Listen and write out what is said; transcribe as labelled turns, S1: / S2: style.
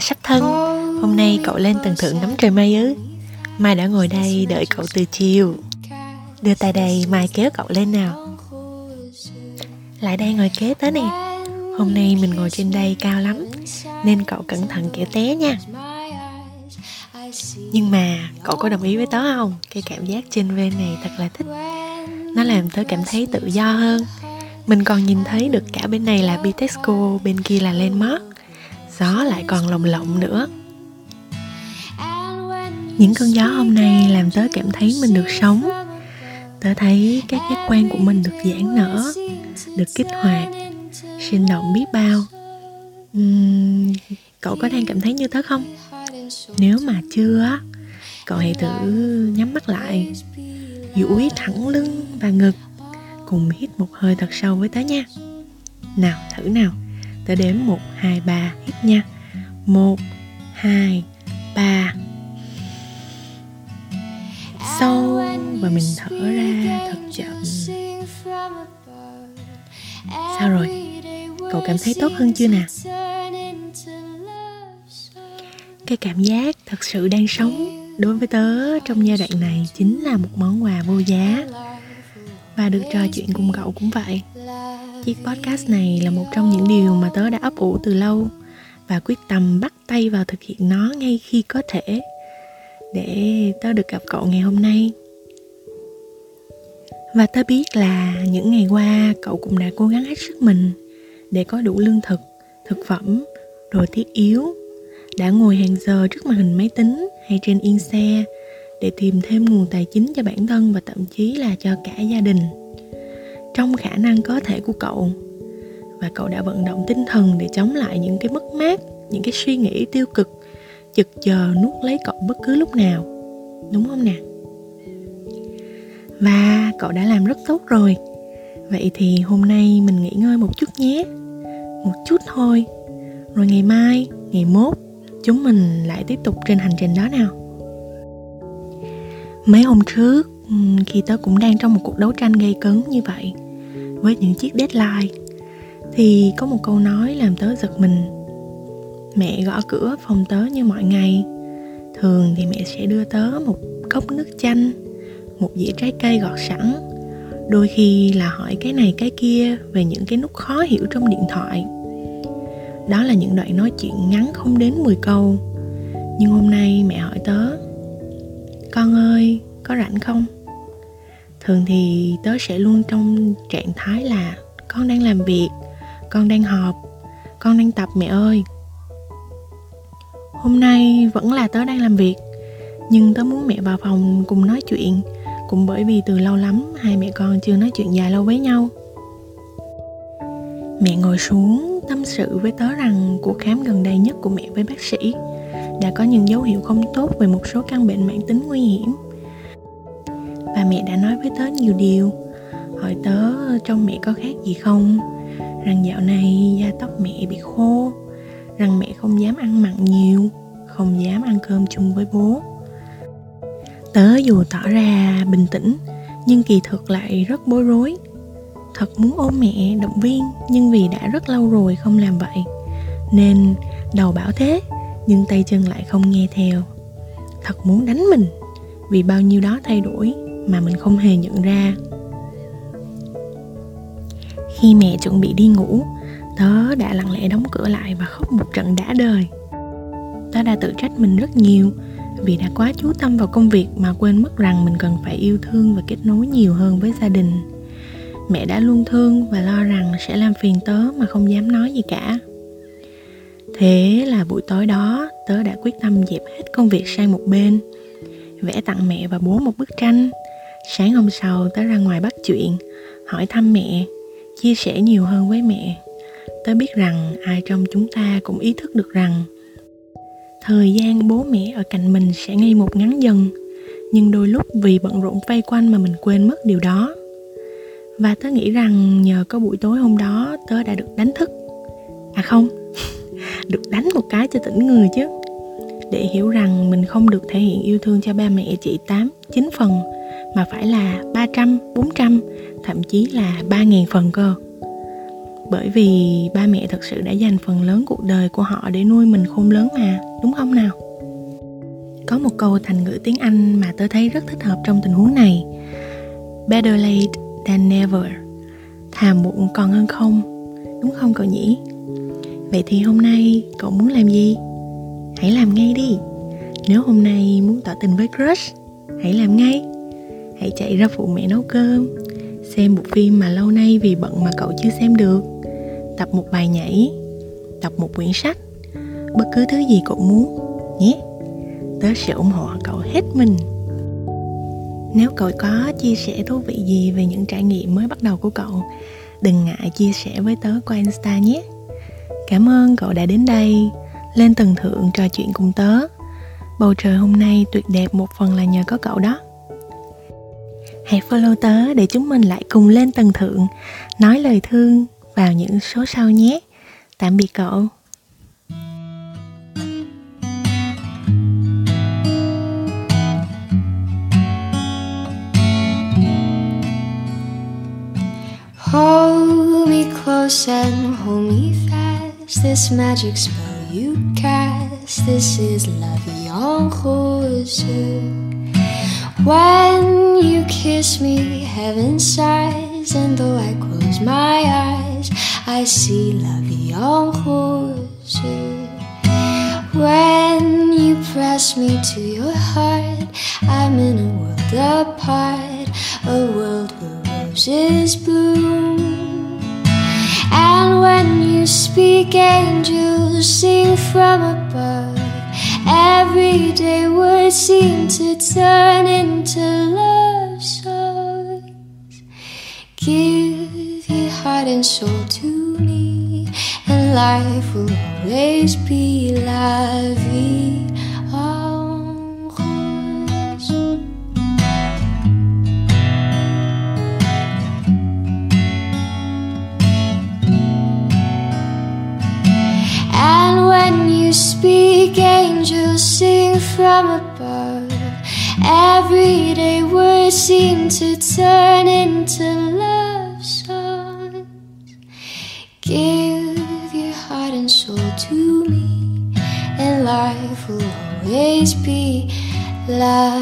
S1: sắp thân. Hôm nay cậu lên tầng thượng ngắm trời mây ư? Mai đã ngồi đây đợi cậu từ chiều. Đưa tay đây, Mai kéo cậu lên nào. Lại đây ngồi kế tới nè. Hôm nay mình ngồi trên đây cao lắm, Nên cậu cẩn thận kiểu té nha. Nhưng mà cậu có đồng ý với tớ không? Cái cảm giác trên ven này thật là thích. Nó làm tớ cảm thấy tự do hơn. Mình còn nhìn thấy được cả bên này là Bitexco, Bên kia là Landmark. Gió lại còn lồng lộng nữa. Những cơn gió hôm nay làm tớ cảm thấy mình được sống. Tớ thấy các giác quan của mình được giãn nở được kích hoạt sinh động biết bao. Uhm, cậu có đang cảm thấy như tớ không? Nếu mà chưa cậu hãy thử nhắm mắt lại duỗi thẳng lưng và ngực cùng hít một hơi thật sâu với tớ nha. Nào thử nào tớ đếm một, hai, ba hít nha. Một, hai, ba. Sâu, và mình thở ra thật chậm. Sao rồi? Cậu cảm thấy tốt hơn chưa nè? Cái cảm giác thật sự đang sống đối với tớ trong giai đoạn này chính là một món quà vô giá. Và được trò chuyện cùng cậu cũng vậy chiếc podcast này là một trong những điều mà tớ đã ấp ủ từ lâu và quyết tâm bắt tay vào thực hiện nó ngay khi có thể. Để tớ được gặp cậu ngày hôm nay. Và tớ biết là những ngày qua cậu cũng đã cố gắng hết sức mình để có đủ lương thực thực phẩm, đồ thiết yếu, đã ngồi hàng giờ trước màn hình máy tính hay trên yên xe để tìm thêm nguồn tài chính cho bản thân và thậm chí là cho cả gia đình trong khả năng có thể của cậu. Và cậu đã vận động tinh thần để chống lại những cái mất mát, những cái suy nghĩ tiêu cực, chực chờ nuốt lấy cậu bất cứ lúc nào. Đúng không nè? Và cậu đã làm rất tốt rồi. Vậy thì hôm nay mình nghỉ ngơi một chút nhé. Một chút thôi. Rồi ngày mai, ngày mốt, chúng mình lại tiếp tục trên hành trình đó nào. Mấy hôm trước khi tớ cũng đang trong một cuộc đấu tranh gây cấn như vậy với những chiếc deadline. Thì có một câu nói làm tớ giật mình. Mẹ gõ cửa phòng tớ như mọi ngày. Thường thì mẹ sẽ đưa tớ một cốc nước chanh, một dĩa trái cây gọt sẵn. Đôi khi là hỏi cái này cái kia về những cái nút khó hiểu trong điện thoại. Đó là những đoạn nói chuyện ngắn không đến 10 câu. Nhưng hôm nay mẹ hỏi tớ, con ơi, có rảnh không? Thường thì tớ sẽ luôn trong trạng thái là con đang làm việc, con đang họp, con đang tập mẹ ơi. Hôm nay vẫn là tớ đang làm việc, nhưng tớ muốn mẹ vào phòng cùng nói chuyện, cũng bởi vì từ lâu lắm hai mẹ con chưa nói chuyện dài lâu với nhau. Mẹ ngồi xuống tâm sự với tớ rằng cuộc khám gần đây nhất của mẹ với bác sĩ đã có những dấu hiệu không tốt về một số căn bệnh mãn tính nguy hiểm mẹ đã nói với tớ nhiều điều. Hỏi tớ ờ, trong mẹ có khác gì không? Rằng dạo này da tóc mẹ bị khô, rằng mẹ không dám ăn mặn nhiều, không dám ăn cơm chung với bố. Tớ dù tỏ ra bình tĩnh, nhưng kỳ thực lại rất bối rối. Thật muốn ôm mẹ động viên, nhưng vì đã rất lâu rồi không làm vậy, nên đầu bảo thế, nhưng tay chân lại không nghe theo. Thật muốn đánh mình, vì bao nhiêu đó thay đổi mà mình không hề nhận ra. Khi mẹ chuẩn bị đi ngủ, tớ đã lặng lẽ đóng cửa lại và khóc một trận đã đời. Tớ đã tự trách mình rất nhiều vì đã quá chú tâm vào công việc mà quên mất rằng mình cần phải yêu thương và kết nối nhiều hơn với gia đình. Mẹ đã luôn thương và lo rằng sẽ làm phiền tớ mà không dám nói gì cả. Thế là buổi tối đó, tớ đã quyết tâm dẹp hết công việc sang một bên, vẽ tặng mẹ và bố một bức tranh sáng hôm sau tớ ra ngoài bắt chuyện hỏi thăm mẹ chia sẻ nhiều hơn với mẹ. Tớ biết rằng ai trong chúng ta cũng ý thức được rằng thời gian bố mẹ ở cạnh mình sẽ ngày một ngắn dần nhưng đôi lúc vì bận rộn vây quanh mà mình quên mất điều đó. Và tớ nghĩ rằng nhờ có buổi tối hôm đó tớ đã được đánh thức. À không được đánh một cái cho tỉnh người chứ. Để hiểu rằng mình không được thể hiện yêu thương cho ba mẹ chị 8, 9 phần mà phải là 300, 400, thậm chí là 3.000 phần cơ. bởi vì ba mẹ thật sự đã dành phần lớn cuộc đời của họ để nuôi mình khôn lớn mà đúng không nào? Có một câu thành ngữ tiếng anh mà tôi thấy rất thích hợp trong tình huống này. Better late than never. Thà muộn còn hơn không đúng không cậu nhỉ? Vậy thì hôm nay cậu muốn làm gì? Hãy làm ngay đi. Nếu hôm nay muốn tỏ tình với crush hãy làm ngay hãy chạy ra phụ mẹ nấu cơm. Xem một phim mà lâu nay vì bận mà cậu chưa xem được. Tập một bài nhảy. Đọc một quyển sách. Bất cứ thứ gì cậu muốn, nhé. Tớ sẽ ủng hộ cậu hết mình. Nếu cậu có chia sẻ thú vị gì về những trải nghiệm mới bắt đầu của cậu, đừng ngại chia sẻ với tớ qua insta nhé. Cảm ơn cậu đã đến đây. Lên tầng thượng trò chuyện cùng tớ. Bầu trời hôm nay tuyệt đẹp một phần là nhờ có cậu đó hãy follow tớ để chúng mình lại cùng lên tầng thượng nói lời thương vào những số sau nhé tạm biệt cậu
S2: Hold me close and hold me fast. This magic spell you cast. This is love, Vie en When you kiss me, heaven sighs, and though I close my eyes, I see La Vie en Rose. When you press me to your heart, I'm in a world apart, a world where roses bloom. And when you speak, angels sing from above. Everyday seem to turn into love songs. Give your heart and soul to me, and life will always be la vie. en rose. And when you speak, angels sing from above. Everyday words seem to turn into love songs. Give your heart and soul to me, and life will always be la.